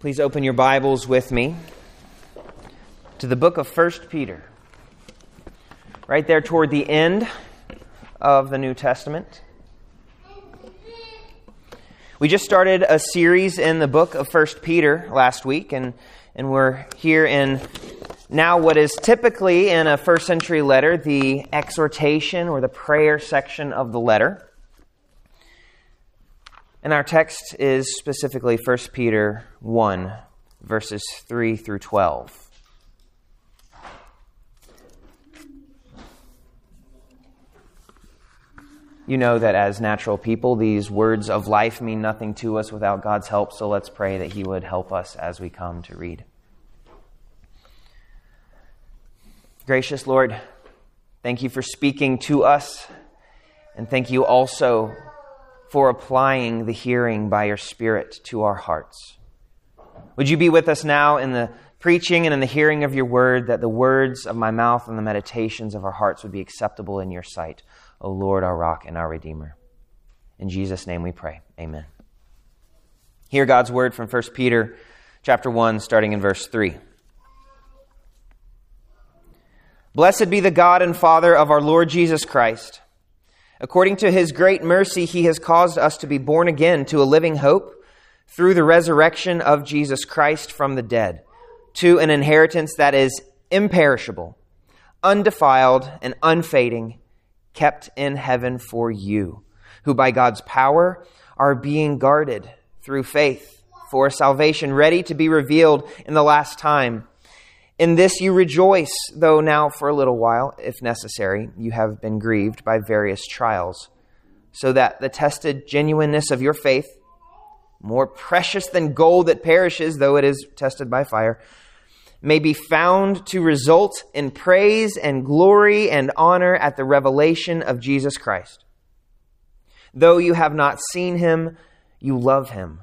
Please open your Bibles with me to the book of 1 Peter. Right there toward the end of the New Testament. We just started a series in the book of 1 Peter last week, and, and we're here in now what is typically in a first century letter the exhortation or the prayer section of the letter. And our text is specifically 1 Peter 1, verses 3 through 12. You know that as natural people, these words of life mean nothing to us without God's help, so let's pray that He would help us as we come to read. Gracious Lord, thank you for speaking to us, and thank you also for applying the hearing by your Spirit to our hearts. Would you be with us now in the preaching and in the hearing of your word, that the words of my mouth and the meditations of our hearts would be acceptable in your sight, O Lord, our rock and our Redeemer. In Jesus' name we pray. Amen. Hear God's word from 1 Peter chapter 1, starting in verse 3. Blessed be the God and Father of our Lord Jesus Christ. According to his great mercy, he has caused us to be born again to a living hope through the resurrection of Jesus Christ from the dead, to an inheritance that is imperishable, undefiled, and unfading, kept in heaven for you, who by God's power are being guarded through faith for salvation ready to be revealed in the last time. In this you rejoice, though now for a little while, if necessary, you have been grieved by various trials, so that the tested genuineness of your faith, more precious than gold that perishes, though it is tested by fire, may be found to result in praise and glory and honor at the revelation of Jesus Christ. Though you have not seen him, you love him.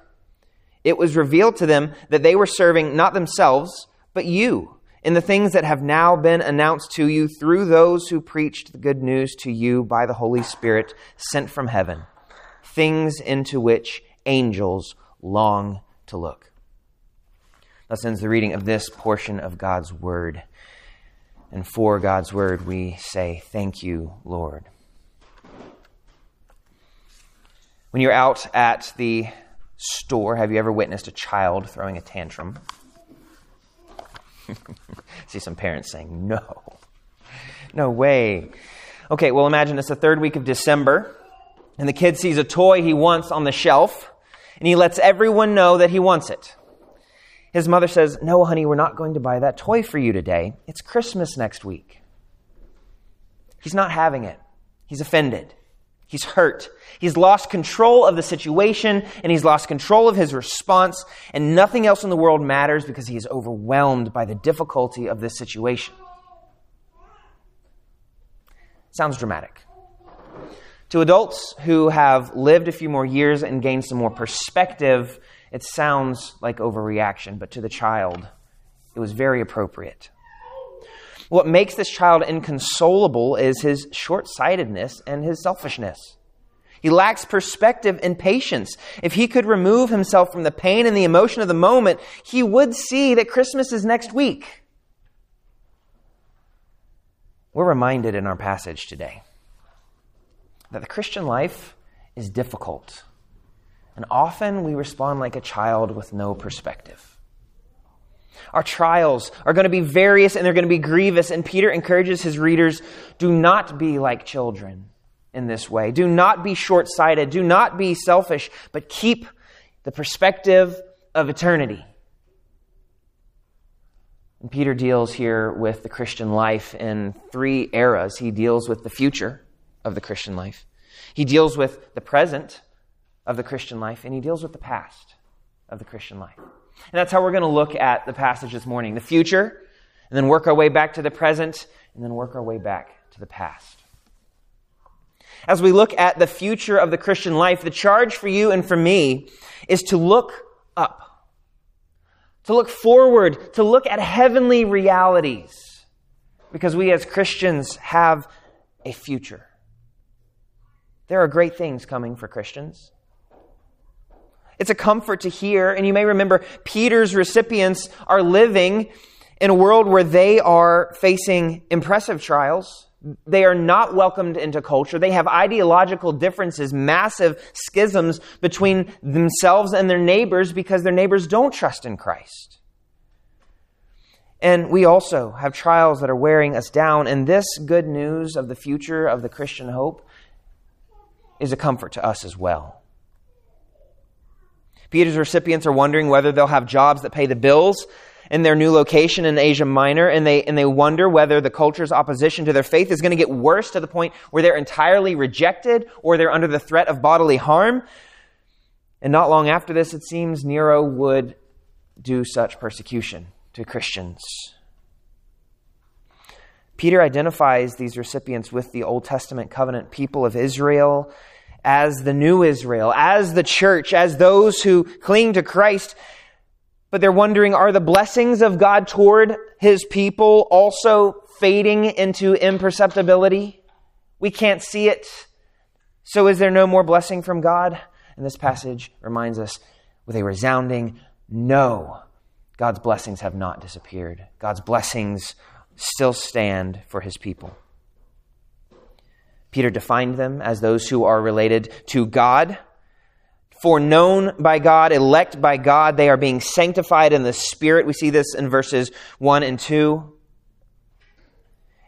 it was revealed to them that they were serving not themselves, but you, in the things that have now been announced to you through those who preached the good news to you by the Holy Spirit sent from heaven, things into which angels long to look. Thus ends the reading of this portion of God's Word. And for God's Word, we say, Thank you, Lord. When you're out at the store, have you ever witnessed a child throwing a tantrum? See some parents saying, no. No way. Okay, well, imagine it's the third week of December, and the kid sees a toy he wants on the shelf, and he lets everyone know that he wants it. His mother says, No, honey, we're not going to buy that toy for you today. It's Christmas next week. He's not having it. He's offended. He's hurt. He's lost control of the situation and he's lost control of his response, and nothing else in the world matters because he is overwhelmed by the difficulty of this situation. Sounds dramatic. To adults who have lived a few more years and gained some more perspective, it sounds like overreaction, but to the child, it was very appropriate. What makes this child inconsolable is his short sightedness and his selfishness. He lacks perspective and patience. If he could remove himself from the pain and the emotion of the moment, he would see that Christmas is next week. We're reminded in our passage today that the Christian life is difficult. And often we respond like a child with no perspective. Our trials are going to be various and they're going to be grievous. And Peter encourages his readers do not be like children in this way. Do not be short sighted. Do not be selfish, but keep the perspective of eternity. And Peter deals here with the Christian life in three eras. He deals with the future of the Christian life, he deals with the present of the Christian life, and he deals with the past of the Christian life. And that's how we're going to look at the passage this morning the future, and then work our way back to the present, and then work our way back to the past. As we look at the future of the Christian life, the charge for you and for me is to look up, to look forward, to look at heavenly realities, because we as Christians have a future. There are great things coming for Christians. It's a comfort to hear, and you may remember Peter's recipients are living in a world where they are facing impressive trials. They are not welcomed into culture. They have ideological differences, massive schisms between themselves and their neighbors because their neighbors don't trust in Christ. And we also have trials that are wearing us down. And this good news of the future of the Christian hope is a comfort to us as well. Peter's recipients are wondering whether they'll have jobs that pay the bills in their new location in Asia Minor, and they, and they wonder whether the culture's opposition to their faith is going to get worse to the point where they're entirely rejected or they're under the threat of bodily harm. And not long after this, it seems Nero would do such persecution to Christians. Peter identifies these recipients with the Old Testament covenant people of Israel as the new Israel, as the church, as those who cling to Christ. But they're wondering, are the blessings of God toward his people also fading into imperceptibility? We can't see it. So is there no more blessing from God? And this passage reminds us with a resounding no. God's blessings have not disappeared. God's blessings still stand for his people. Peter defined them as those who are related to God. Foreknown by God, elect by God, they are being sanctified in the Spirit. We see this in verses 1 and 2.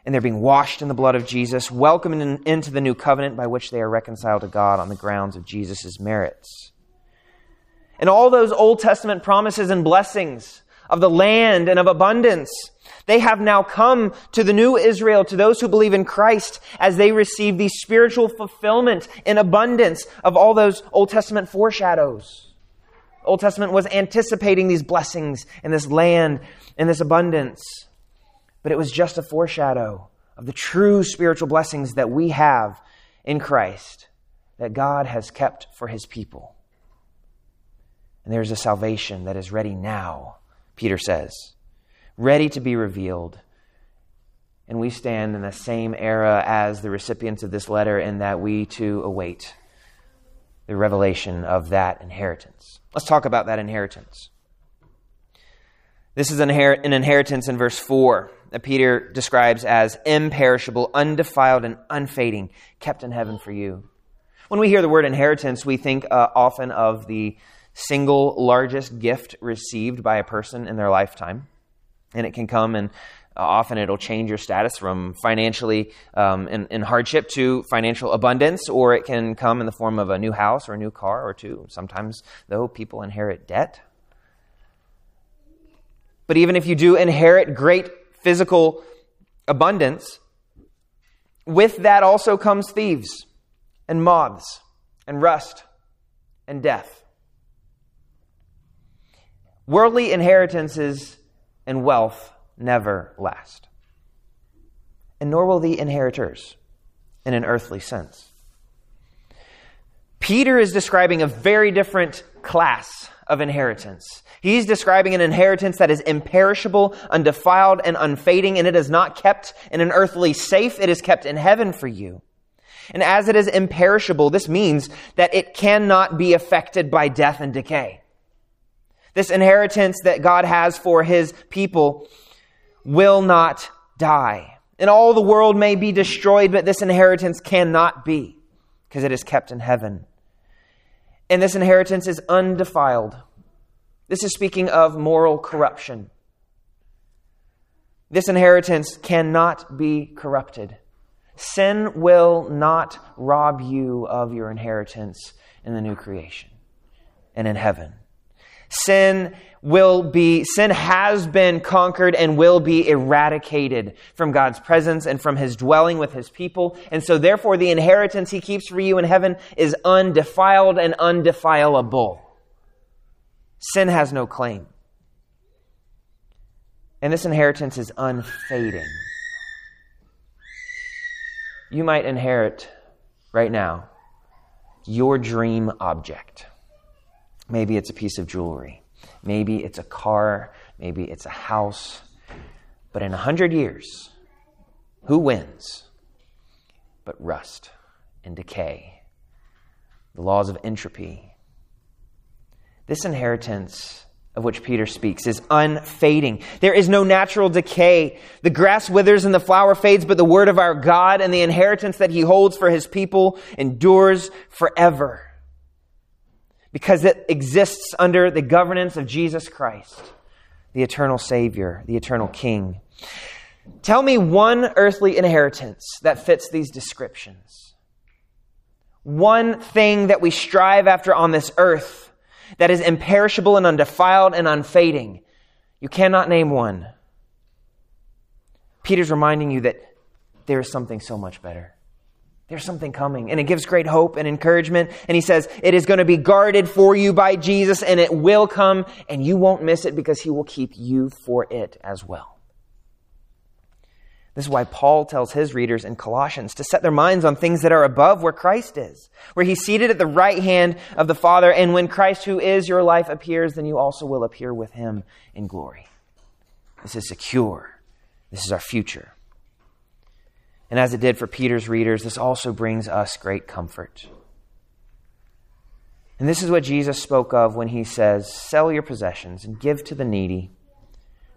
And they're being washed in the blood of Jesus, welcomed in, into the new covenant by which they are reconciled to God on the grounds of Jesus' merits. And all those Old Testament promises and blessings of the land and of abundance they have now come to the new Israel, to those who believe in Christ, as they receive the spiritual fulfillment in abundance of all those Old Testament foreshadows. Old Testament was anticipating these blessings in this land and this abundance, but it was just a foreshadow of the true spiritual blessings that we have in Christ that God has kept for his people. And there's a salvation that is ready now, Peter says ready to be revealed. And we stand in the same era as the recipients of this letter in that we too await the revelation of that inheritance. Let's talk about that inheritance. This is an, inheritance in verse 4 that Peter describes as imperishable, undefiled, and unfading, kept in heaven for you. When we hear the word inheritance, we think uh, often of the single largest gift received by a person in their lifetime. And it can come and uh, often it'll change your status from financially um, in, in, hardship to financial abundance, or it can come in the form of a new house or a new car or two. Sometimes, though, people inherit debt. But even if you do inherit great physical abundance, with that also comes thieves and moths and rust and death. Worldly inheritances and wealth never last. And nor will the inheritors in an earthly sense. Peter is describing a very different class of inheritance. He's describing an inheritance that is imperishable, undefiled, and unfading, and it is not kept in an earthly safe, it is kept in heaven for you. And as it is imperishable, this means that it cannot be affected by death and decay. This inheritance that God has for his people will not die. And all the world may be destroyed, but this inheritance cannot be because it is kept in heaven. And this inheritance is undefiled. This is speaking of moral corruption. This inheritance cannot be corrupted. Sin will not rob you of your inheritance in the new creation and in heaven. Sin will be, sin has been conquered and will be eradicated from God's presence and from his dwelling with his people. And so therefore the inheritance he keeps for you in heaven is undefiled and undefilable. Sin has no claim And this inheritance is unfading. You might inherit right now your dream object. Maybe it's a piece of jewelry. Maybe it's a car. Maybe it's a house. But in a hundred years, who wins? But rust and decay, the laws of entropy. This inheritance of which Peter speaks is unfading. There is no natural decay. The grass withers and the flower fades, but the word of our God and the inheritance that he holds for his people endures forever. Because it exists under the governance of Jesus Christ, the eternal Savior, the eternal King. Tell me one earthly inheritance that fits these descriptions. One thing that we strive after on this earth that is imperishable and undefiled and unfading. You cannot name one. Peter's reminding you that there is something so much better. There's something coming, and it gives great hope and encouragement. And he says, It is going to be guarded for you by Jesus, and it will come, and you won't miss it because he will keep you for it as well. This is why Paul tells his readers in Colossians to set their minds on things that are above where Christ is, where he's seated at the right hand of the Father. And when Christ, who is your life, appears, then you also will appear with him in glory. This is secure. This is our future. And as it did for Peter's readers, this also brings us great comfort. And this is what Jesus spoke of when he says, Sell your possessions and give to the needy.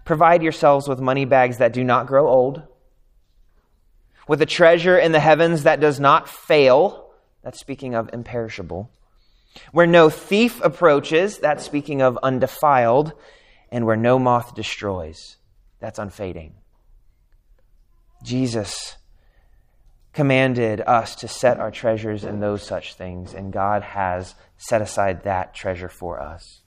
Provide yourselves with money bags that do not grow old with a treasure in the heavens that does not fail. That's speaking of imperishable. Where no thief approaches. That's speaking of undefiled. And where no moth destroys. That's unfading. Jesus commanded us to set our treasures in those such things, and God has set aside that treasure for us.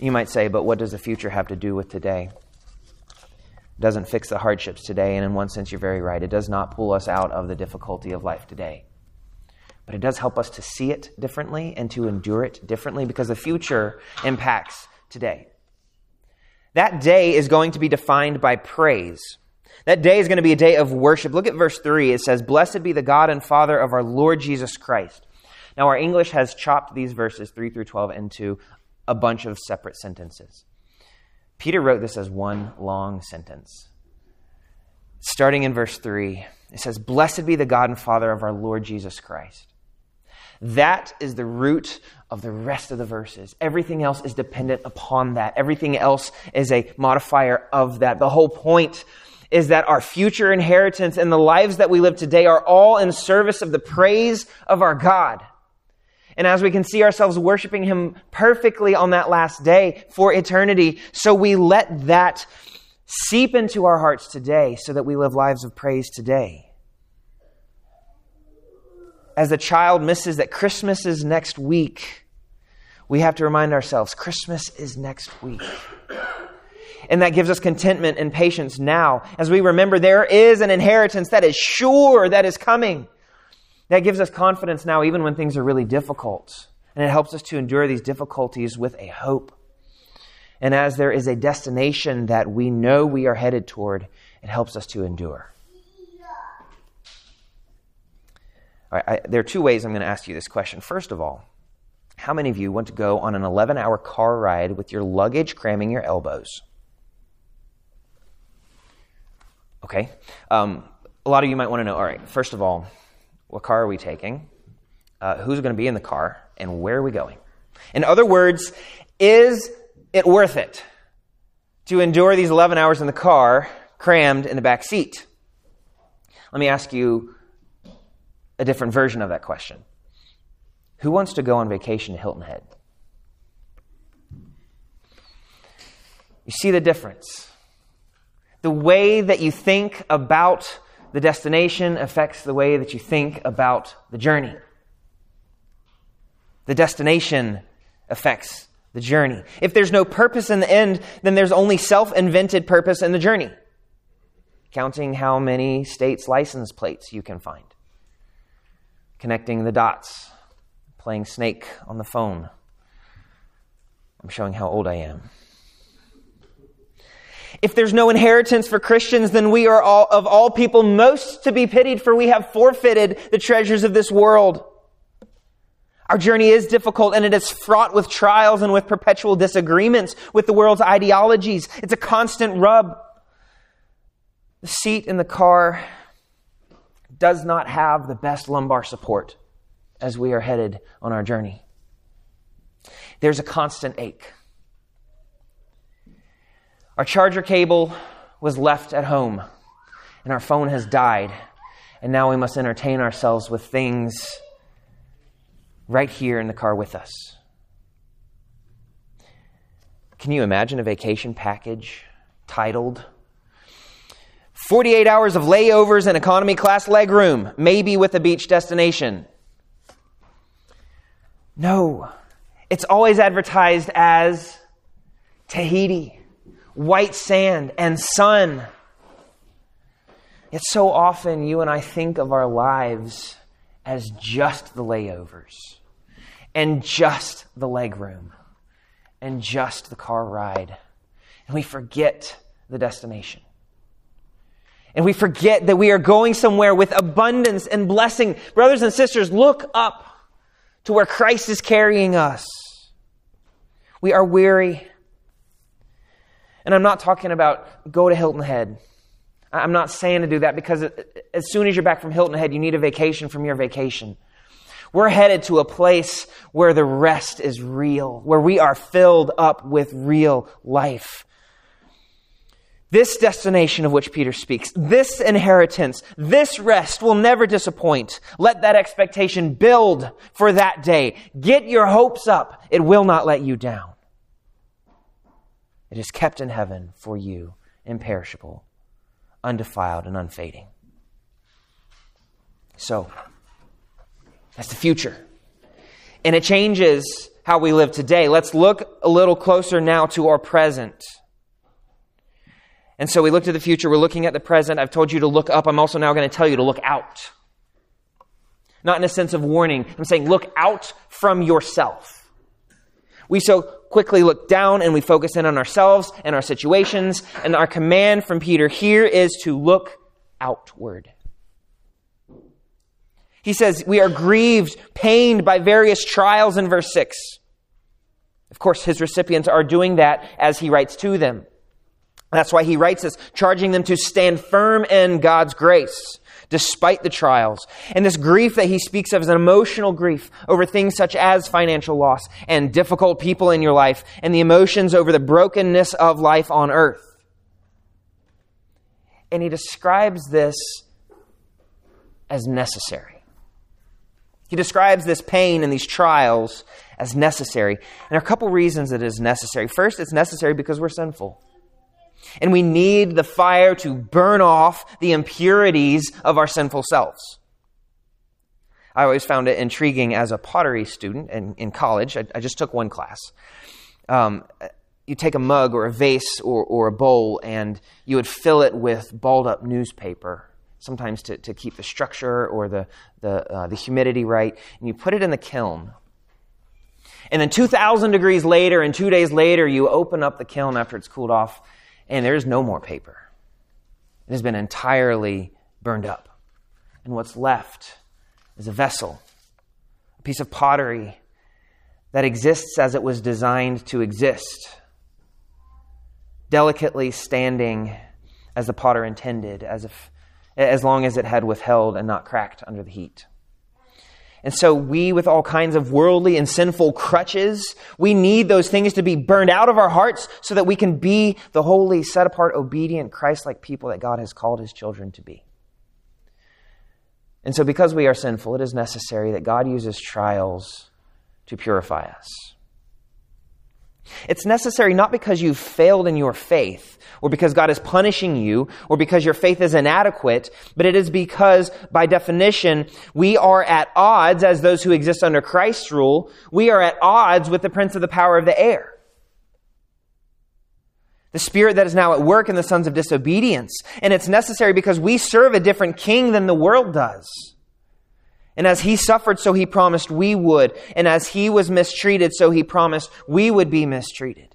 You might say, but what does the future have to do with today? It doesn't fix the hardships today, and in one sense, you're very right. It does not pull us out of the difficulty of life today. But it does help us to see it differently and to endure it differently because the future impacts today. That day is going to be defined by praise. That day is going to be a day of worship. Look at verse 3. It says, Blessed be the God and Father of our Lord Jesus Christ. Now, our English has chopped these verses 3 through 12 into a bunch of separate sentences. Peter wrote this as one long sentence. Starting in verse 3, it says, Blessed be the God and Father of our Lord Jesus Christ. That is the root of the rest of the verses. Everything else is dependent upon that. Everything else is a modifier of that. The whole point is that our future inheritance and the lives that we live today are all in service of the praise of our God. And as we can see ourselves worshiping Him perfectly on that last day for eternity, so we let that seep into our hearts today so that we live lives of praise today. As the child misses that Christmas is next week, we have to remind ourselves Christmas is next week. And that gives us contentment and patience now as we remember there is an inheritance that is sure that is coming. That gives us confidence now, even when things are really difficult. And it helps us to endure these difficulties with a hope. And as there is a destination that we know we are headed toward, it helps us to endure. All right, I, there are two ways I'm going to ask you this question. First of all, how many of you want to go on an 11 hour car ride with your luggage cramming your elbows? Okay. Um, a lot of you might want to know all right, first of all, what car are we taking? Uh, who's going to be in the car? And where are we going? In other words, is it worth it to endure these 11 hours in the car crammed in the back seat? Let me ask you a different version of that question. Who wants to go on vacation to Hilton Head? You see the difference. The way that you think about the destination affects the way that you think about the journey. The destination affects the journey. If there's no purpose in the end, then there's only self invented purpose in the journey. Counting how many states' license plates you can find, connecting the dots, playing snake on the phone. I'm showing how old I am. If there's no inheritance for Christians, then we are all, of all people most to be pitied, for we have forfeited the treasures of this world. Our journey is difficult and it is fraught with trials and with perpetual disagreements with the world's ideologies. It's a constant rub. The seat in the car does not have the best lumbar support as we are headed on our journey. There's a constant ache. Our charger cable was left at home, and our phone has died, and now we must entertain ourselves with things right here in the car with us. Can you imagine a vacation package titled 48 hours of layovers and economy class legroom, maybe with a beach destination? No. It's always advertised as Tahiti, white sand, and sun. Yet so often you and I think of our lives as just the layovers, and just the legroom, and just the car ride. And we forget the destination. And we forget that we are going somewhere with abundance and blessing. Brothers and sisters, look up to where Christ is carrying us. We are weary. And I'm not talking about go to Hilton Head. I'm not saying to do that because as soon as you're back from Hilton Head, you need a vacation from your vacation. We're headed to a place where the rest is real, where we are filled up with real life. This destination of which Peter speaks, this inheritance, this rest will never disappoint. Let that expectation build for that day. Get your hopes up. It will not let you down. It is kept in heaven for you, imperishable, undefiled, and unfading. So, that's the future. And it changes how we live today. Let's look a little closer now to our present. And so we look to the future, we're looking at the present. I've told you to look up. I'm also now going to tell you to look out. Not in a sense of warning. I'm saying look out from yourself. We so quickly look down and we focus in on ourselves and our situations. And our command from Peter here is to look outward. He says, We are grieved, pained by various trials in verse 6. Of course, his recipients are doing that as he writes to them. That's why he writes this, charging them to stand firm in God's grace despite the trials. And this grief that he speaks of is an emotional grief over things such as financial loss and difficult people in your life and the emotions over the brokenness of life on earth. And he describes this as necessary. He describes this pain and these trials as necessary. And there are a couple reasons it is necessary. First, it's necessary because we're sinful. And we need the fire to burn off the impurities of our sinful selves. I always found it intriguing as a pottery student in, in college. I, I just took one class. Um, you take a mug or a vase or, or a bowl and you would fill it with balled up newspaper, sometimes to, to keep the structure or the, the, uh, the humidity right, and you put it in the kiln. And then 2,000 degrees later and two days later, you open up the kiln after it's cooled off and there's no more paper. It has been entirely burned up. And what's left is a vessel, a piece of pottery that exists as it was designed to exist, delicately standing as the potter intended, as if as long as it had withheld and not cracked under the heat. And so we, with all kinds of worldly and sinful crutches, we need those things to be burned out of our hearts so that we can be the holy, set apart, obedient, Christ like people that God has called his children to be. And so, because we are sinful, it is necessary that God uses trials to purify us. It's necessary not because you've failed in your faith, or because God is punishing you, or because your faith is inadequate, but it is because, by definition, we are at odds, as those who exist under Christ's rule, we are at odds with the prince of the power of the air. The spirit that is now at work in the sons of disobedience. And it's necessary because we serve a different king than the world does. And as he suffered, so he promised we would. And as he was mistreated, so he promised we would be mistreated.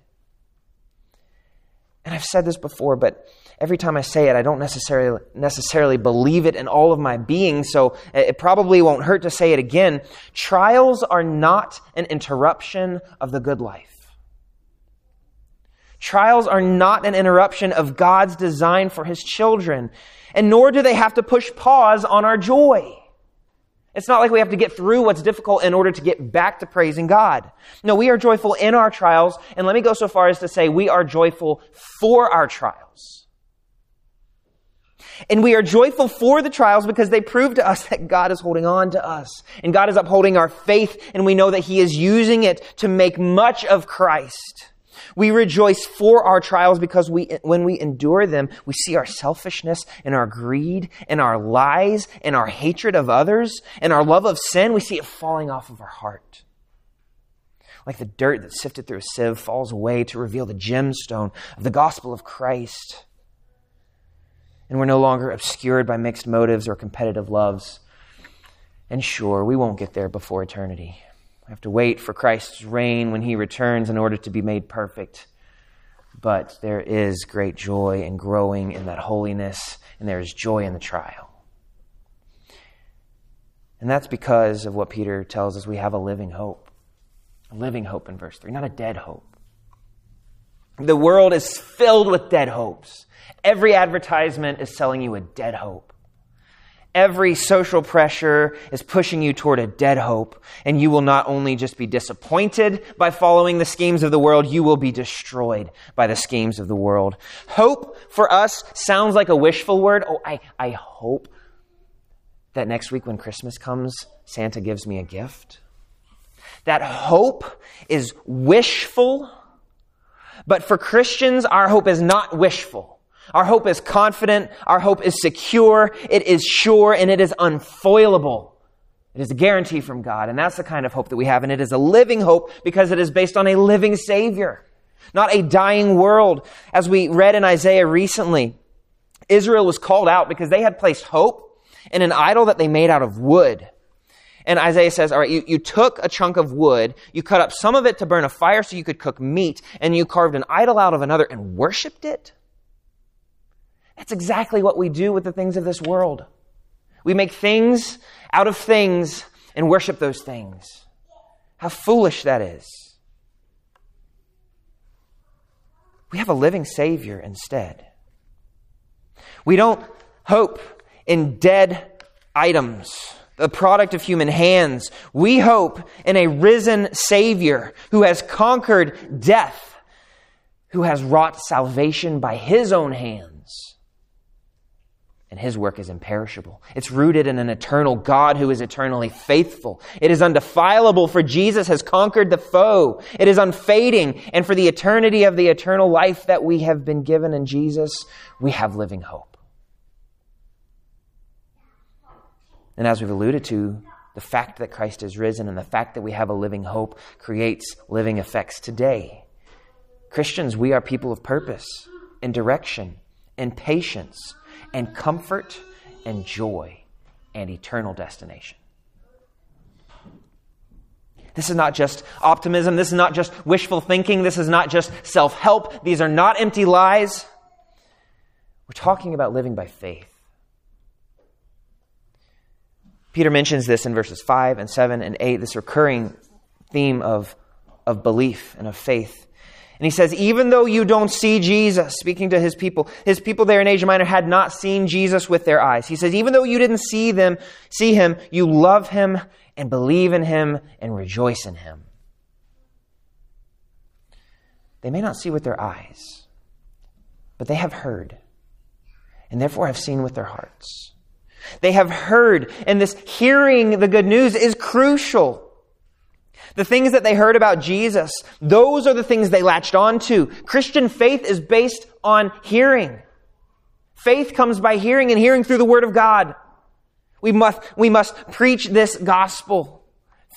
And I've said this before, but every time I say it, I don't necessarily, necessarily believe it in all of my being, so it probably won't hurt to say it again. Trials are not an interruption of the good life. Trials are not an interruption of God's design for His children, and nor do they have to push pause on our joy. It's not like we have to get through what's difficult in order to get back to praising God. No, we are joyful in our trials, and let me go so far as to say we are joyful for our trials. And we are joyful for the trials because they prove to us that God is holding on to us. And God is upholding our faith, and we know that He is using it to make much of Christ. We rejoice for our trials because we, when we endure them, we see our selfishness and our greed and our lies and our hatred of others and our love of sin. We see it falling off of our heart. Like the dirt that's sifted through a sieve falls away to reveal the gemstone of the gospel of Christ. And we're no longer obscured by mixed motives or competitive loves. And sure, we won't get there before eternity. We have to wait for Christ's reign when he returns in order to be made perfect. But there is great joy in growing in that holiness, and there is joy in the trial. And that's because of what Peter tells us we have a living hope. A living hope in verse 3, not a dead hope. The world is filled with dead hopes. Every advertisement is selling you a dead hope. Every social pressure is pushing you toward a dead hope, and you will not only just be disappointed by following the schemes of the world, you will be destroyed by the schemes of the world. Hope for us sounds like a wishful word. Oh, I, I hope that next week when Christmas comes, Santa gives me a gift. That hope is wishful, but for Christians, our hope is not wishful. Our hope is confident. Our hope is secure. It is sure and it is unfoilable. It is a guarantee from God. And that's the kind of hope that we have. And it is a living hope because it is based on a living Savior, not a dying world. As we read in Isaiah recently, Israel was called out because they had placed hope in an idol that they made out of wood. And Isaiah says, all right, you, you took a chunk of wood, you cut up some of it to burn a fire so you could cook meat, and you carved an idol out of another and worshiped it? That's exactly what we do with the things of this world. We make things out of things and worship those things. How foolish that is. We have a living Savior instead. We don't hope in dead items, the product of human hands. We hope in a risen Savior who has conquered death, who has wrought salvation by His own hands and his work is imperishable. It's rooted in an eternal God who is eternally faithful. It is undefilable, for Jesus has conquered the foe. It is unfading, and for the eternity of the eternal life that we have been given in Jesus, we have living hope. And as we've alluded to, the fact that Christ is risen and the fact that we have a living hope creates living effects today. Christians, we are people of purpose and direction and patience and comfort and joy and eternal destination. This is not just optimism. This is not just wishful thinking. This is not just self help. These are not empty lies. We're talking about living by faith. Peter mentions this in verses 5 and 7 and 8, this recurring theme of, of belief and of faith. And he says, even though you don't see Jesus, speaking to his people, his people there in Asia Minor had not seen Jesus with their eyes. He says, even though you didn't see them, see him, you love him and believe in him and rejoice in him. They may not see with their eyes, but they have heard, and therefore have seen with their hearts. They have heard, and this hearing the good news is crucial. The things that they heard about Jesus, those are the things they latched onto. Christian faith is based on hearing. Faith comes by hearing and hearing through the Word of God. We must, we must preach this gospel.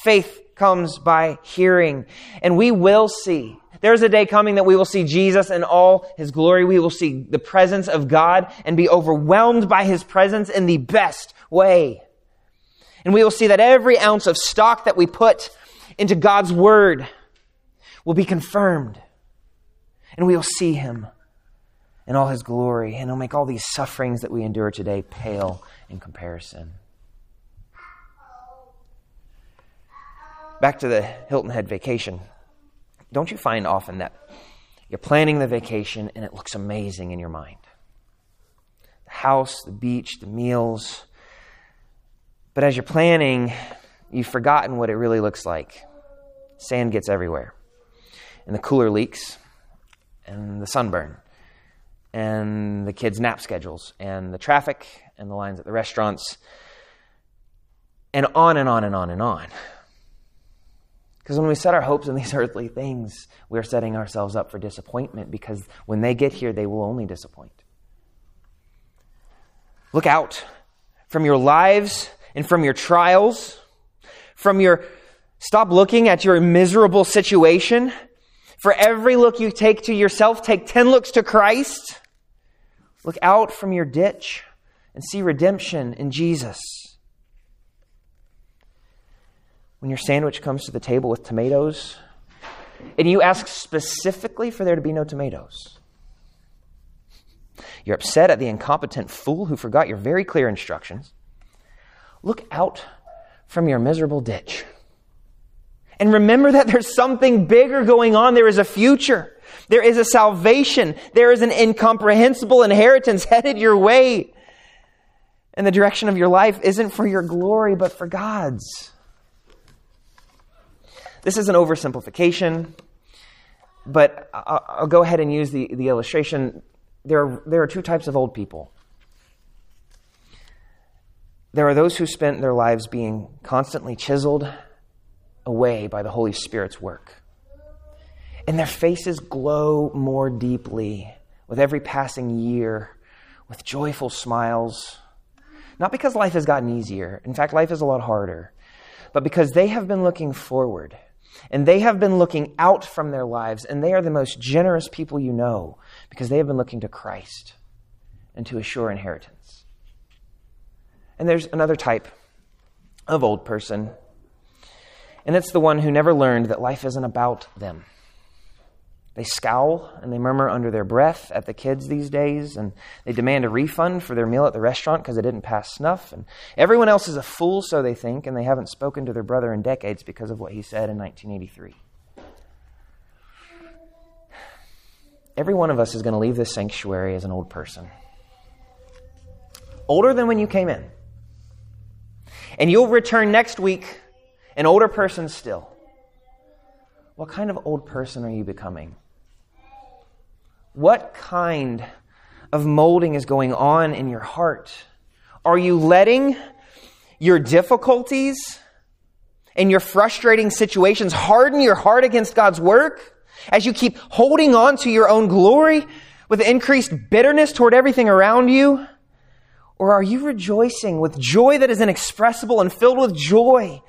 Faith comes by hearing. And we will see. There's a day coming that we will see Jesus in all His glory. We will see the presence of God and be overwhelmed by His presence in the best way. And we will see that every ounce of stock that we put into God's Word will be confirmed. And we will see Him in all his glory, and he'll make all these sufferings that we endure today pale in comparison. Back to the Hilton Head vacation. Don't you find often that you're planning the vacation and it looks amazing in your mind? The house, the beach, the meals. But as you're planning, you've forgotten what it really looks like. Sand gets everywhere, and the cooler leaks, and the sunburn, and the kids' nap schedules, and the traffic, and the lines at the restaurants, and on and on and on and on. Because when we set our hopes on these earthly things, we're setting ourselves up for disappointment because when they get here, they will only disappoint. Look out from your lives and from your trials, from your stop looking at your miserable situation. For every look you take to yourself, take 10 looks to Christ. Look out from your ditch and see redemption in Jesus. When your sandwich comes to the table with tomatoes, and you ask specifically for there to be no tomatoes, you're upset at the incompetent fool who forgot your very clear instructions. Look out from your miserable ditch. And remember that there's something bigger going on. There is a future. There is a salvation. There is an incomprehensible inheritance headed your way. And the direction of your life isn't for your glory, but for God's. This is an oversimplification, but I'll go ahead and use the, the illustration. There are, there are two types of old people. There are those who spent their lives being constantly chiseled away by the Holy Spirit's work. And their faces glow more deeply with every passing year with joyful smiles. Not because life has gotten easier, in fact, life is a lot harder, but because they have been looking forward and they have been looking out from their lives, and they are the most generous people you know because they have been looking to Christ and to a sure inheritance. And there's another type of old person, and it's the one who never learned that life isn't about them. They scowl and they murmur under their breath at the kids these days, and they demand a refund for their meal at the restaurant because it didn't pass snuff. And everyone else is a fool, so they think, and they haven't spoken to their brother in decades because of what he said in 1983. Every one of us is going to leave this sanctuary as an old person. Older than when you came in. And you'll return next week an older person still. What kind of old person are you becoming? What kind of molding is going on in your heart? Are you letting your difficulties and your frustrating situations harden your heart against God's work as you keep holding on to your own glory with increased bitterness toward everything around you? Or are you rejoicing with joy that is inexpressible and filled with joy,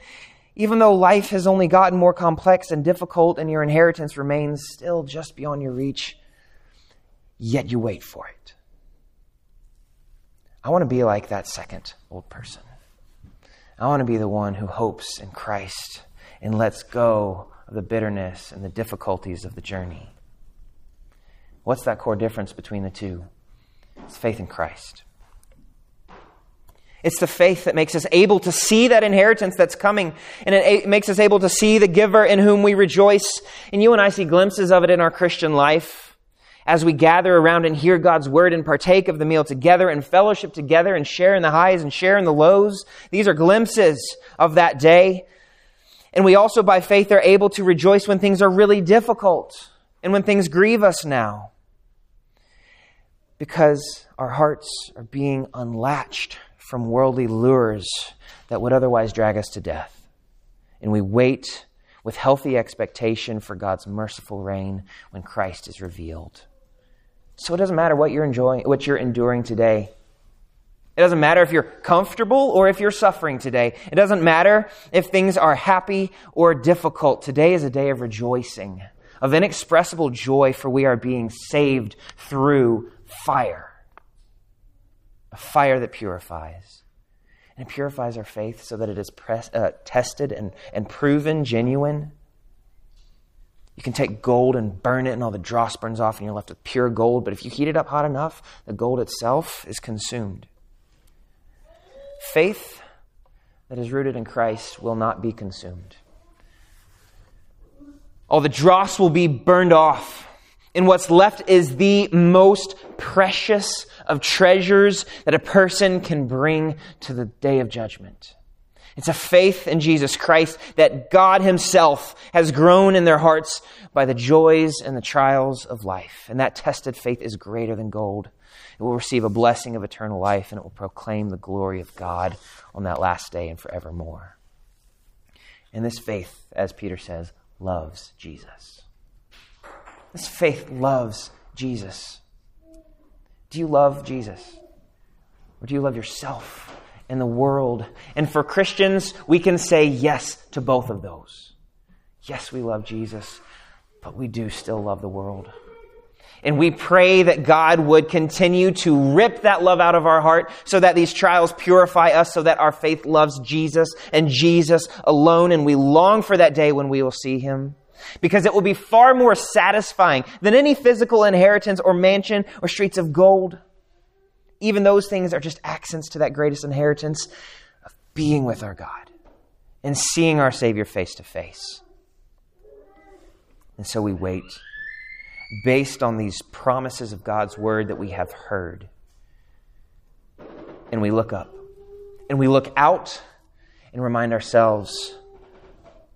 even though life has only gotten more complex and difficult and your inheritance remains still just beyond your reach? yet you wait for it. I want to be like that second old person. I want to be the one who hopes in Christ and lets go of the bitterness and the difficulties of the journey. What's that core difference between the two? It's faith in Christ. It's the faith that makes us able to see that inheritance that's coming, and it makes us able to see the giver in whom we rejoice. And you and I see glimpses of it in our Christian life as we gather around and hear God's word and partake of the meal together and fellowship together and share in the highs and share in the lows. These are glimpses of that day. And we also, by faith, are able to rejoice when things are really difficult and when things grieve us now. Because our hearts are being unlatched from worldly lures that would otherwise drag us to death. And we wait with healthy expectation for God's merciful reign when Christ is revealed. So it doesn't matter what you're enjoying, what you're enduring today. It doesn't matter if you're comfortable or if you're suffering today. It doesn't matter if things are happy or difficult. Today is a day of rejoicing, of inexpressible joy, for we are being saved through fire. A fire that purifies. And it purifies our faith so that it is press, uh, tested and, and proven genuine. You can take gold and burn it, and all the dross burns off, and you're left with pure gold. But if you heat it up hot enough, the gold itself is consumed. Faith that is rooted in Christ will not be consumed. All the dross will be burned off. And what's left is the most precious of treasures that a person can bring to the day of judgment. It's a faith in Jesus Christ that God Himself has grown in their hearts by the joys and the trials of life. And that tested faith is greater than gold. It will receive a blessing of eternal life and it will proclaim the glory of God on that last day and forevermore. And this faith, as Peter says, loves Jesus. This faith loves Jesus. Do you love Jesus? Or do you love yourself and the world? And for Christians, we can say yes to both of those. Yes, we love Jesus, but we do still love the world. And we pray that God would continue to rip that love out of our heart so that these trials purify us, so that our faith loves Jesus and Jesus alone. And we long for that day when we will see him. Because it will be far more satisfying than any physical inheritance or mansion or streets of gold. Even those things are just accents to that greatest inheritance of being with our God and seeing our Savior face to face. And so we wait based on these promises of God's word that we have heard. And we look up and we look out and remind ourselves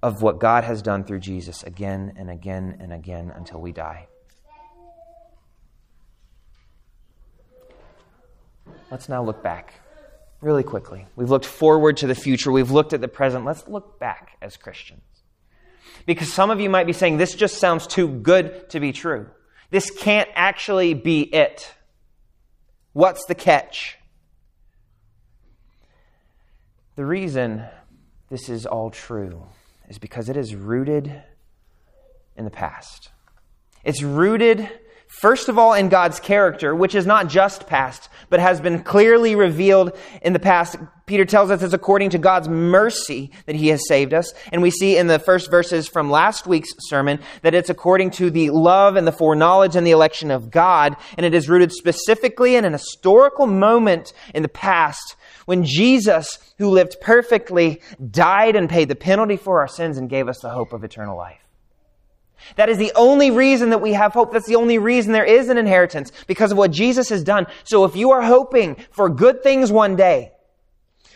of what God has done through Jesus again and again and again until we die. Let's now look back really quickly. We've looked forward to the future, we've looked at the present. Let's look back as Christians. Because some of you might be saying, this just sounds too good to be true. This can't actually be it. What's the catch? The reason this is all true is because it is rooted in the past. It's rooted First of all, in God's character, which is not just past, but has been clearly revealed in the past. Peter tells us it's according to God's mercy that he has saved us. And we see in the first verses from last week's sermon that it's according to the love and the foreknowledge and the election of God. And it is rooted specifically in an historical moment in the past when Jesus, who lived perfectly, died and paid the penalty for our sins and gave us the hope of eternal life. That is the only reason that we have hope. That's the only reason there is an inheritance because of what Jesus has done. So if you are hoping for good things one day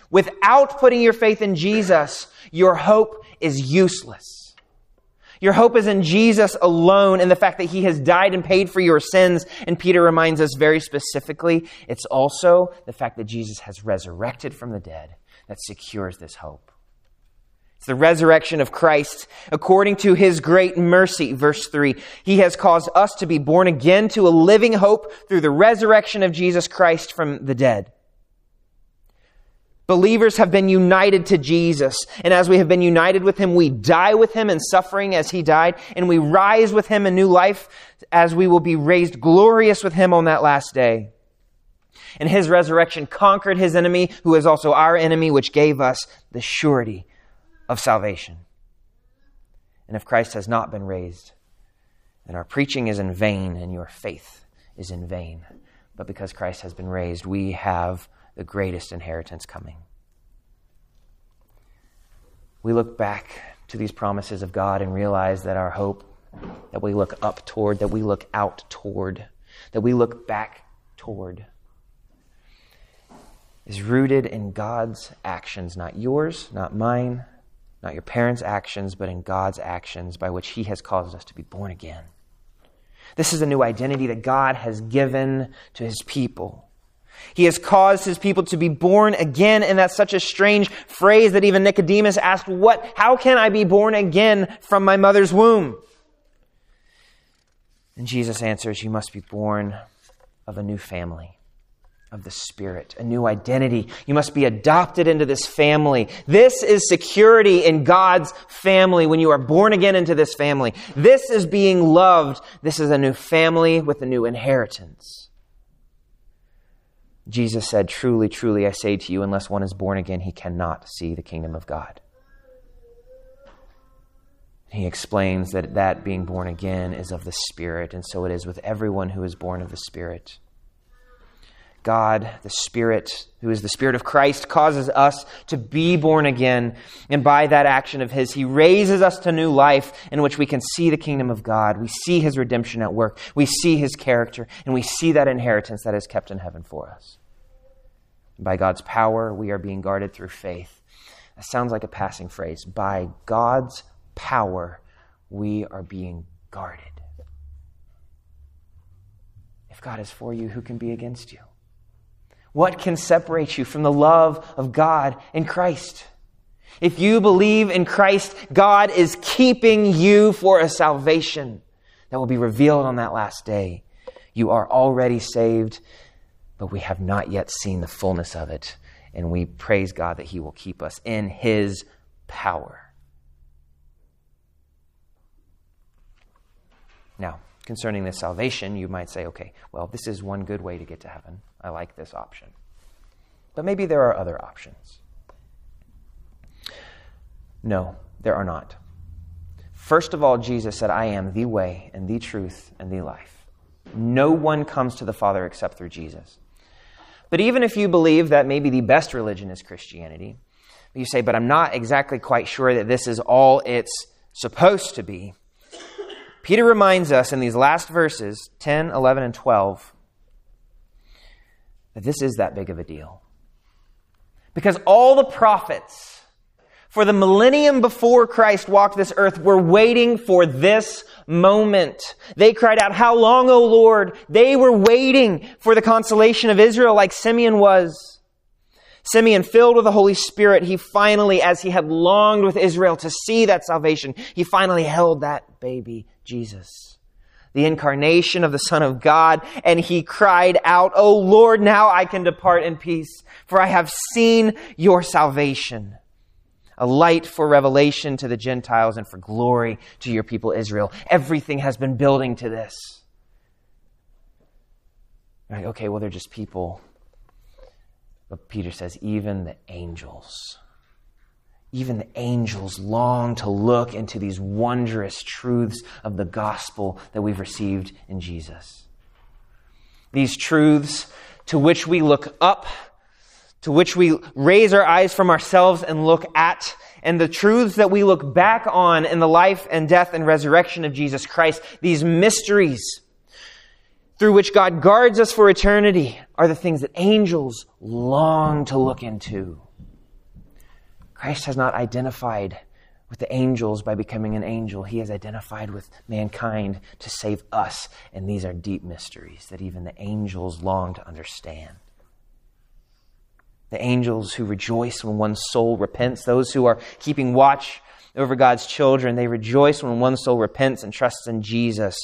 without putting your faith in Jesus, your hope is useless. Your hope is in Jesus alone and the fact that he has died and paid for your sins. And Peter reminds us very specifically, it's also the fact that Jesus has resurrected from the dead that secures this hope. It's the resurrection of Christ according to his great mercy. Verse 3. He has caused us to be born again to a living hope through the resurrection of Jesus Christ from the dead. Believers have been united to Jesus. And as we have been united with him, we die with him in suffering as he died. And we rise with him in new life as we will be raised glorious with him on that last day. And his resurrection conquered his enemy, who is also our enemy, which gave us the surety of salvation. And if Christ has not been raised, then our preaching is in vain and your faith is in vain. But because Christ has been raised, we have the greatest inheritance coming. We look back to these promises of God and realize that our hope, that we look up toward, that we look out toward, that we look back toward, is rooted in God's actions, not yours, not mine, not your parents' actions, but in God's actions by which He has caused us to be born again. This is a new identity that God has given to His people. He has caused His people to be born again, and that's such a strange phrase that even Nicodemus asked, what, how can I be born again from my mother's womb? And Jesus answers, you must be born of a new family of the Spirit, a new identity. You must be adopted into this family. This is security in God's family when you are born again into this family. This is being loved. This is a new family with a new inheritance. Jesus said, Truly, truly, I say to you, unless one is born again, he cannot see the kingdom of God. He explains that that being born again is of the Spirit, and so it is with everyone who is born of the Spirit. God, the Spirit, who is the Spirit of Christ, causes us to be born again. And by that action of His, He raises us to new life in which we can see the kingdom of God. We see His redemption at work. We see His character, and we see that inheritance that is kept in heaven for us. By God's power, we are being guarded through faith. That sounds like a passing phrase. By God's power, we are being guarded. If God is for you, who can be against you? What can separate you from the love of God in Christ? If you believe in Christ, God is keeping you for a salvation that will be revealed on that last day. You are already saved, but we have not yet seen the fullness of it. And we praise God that He will keep us in His power. Now, concerning this salvation, you might say, okay, well, this is one good way to get to heaven. I like this option. But maybe there are other options. No, there are not. First of all, Jesus said, I am the way and the truth and the life. No one comes to the Father except through Jesus. But even if you believe that maybe the best religion is Christianity, you say, but I'm not exactly quite sure that this is all it's supposed to be. Peter reminds us in these last verses, 10, 11, and 12, that this is that big of a deal. Because all the prophets for the millennium before Christ walked this earth were waiting for this moment. They cried out, How long, O Lord? They were waiting for the consolation of Israel like Simeon was. Simeon, filled with the Holy Spirit, he finally, as he had longed with Israel to see that salvation, he finally held that baby, Jesus, the incarnation of the Son of God, and he cried out, O Lord, now I can depart in peace, for I have seen your salvation, a light for revelation to the Gentiles and for glory to your people Israel. Everything has been building to this. Like, okay, well, they're just people but Peter says, even the angels, even the angels long to look into these wondrous truths of the gospel that we've received in Jesus. These truths to which we look up, to which we raise our eyes from ourselves and look at, and the truths that we look back on in the life and death and resurrection of Jesus Christ, these mysteries through which God guards us for eternity are the things that angels long to look into. Christ has not identified with the angels by becoming an angel. He has identified with mankind to save us. And these are deep mysteries that even the angels long to understand. The angels who rejoice when one soul repents, those who are keeping watch over God's children. They rejoice when one soul repents and trusts in Jesus,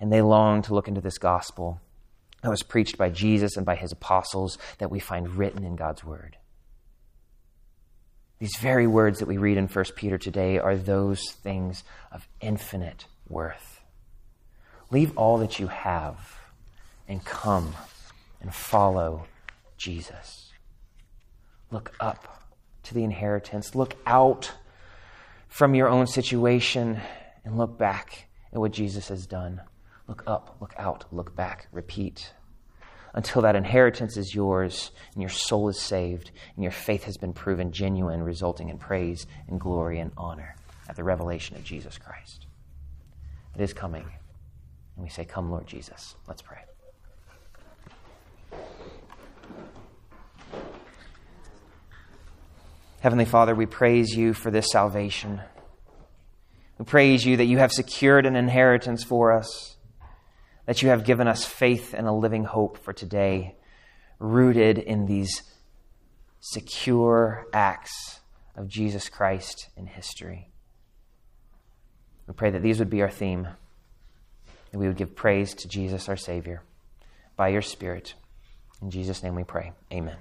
and they long to look into this gospel that was preached by Jesus and by his apostles that we find written in God's word. These very words that we read in 1 Peter today are those things of infinite worth. Leave all that you have and come and follow Jesus. Look up to the inheritance. Look out from your own situation and look back at what Jesus has done. Look up, look out, look back, repeat until that inheritance is yours and your soul is saved and your faith has been proven genuine, resulting in praise and glory and honor at the revelation of Jesus Christ. It is coming. And we say, Come, Lord Jesus. Let's pray. Heavenly Father, we praise you for this salvation. We praise you that you have secured an inheritance for us, that you have given us faith and a living hope for today, rooted in these secure acts of Jesus Christ in history. We pray that these would be our theme, and we would give praise to Jesus, our Savior, by your Spirit. In Jesus' name we pray. Amen.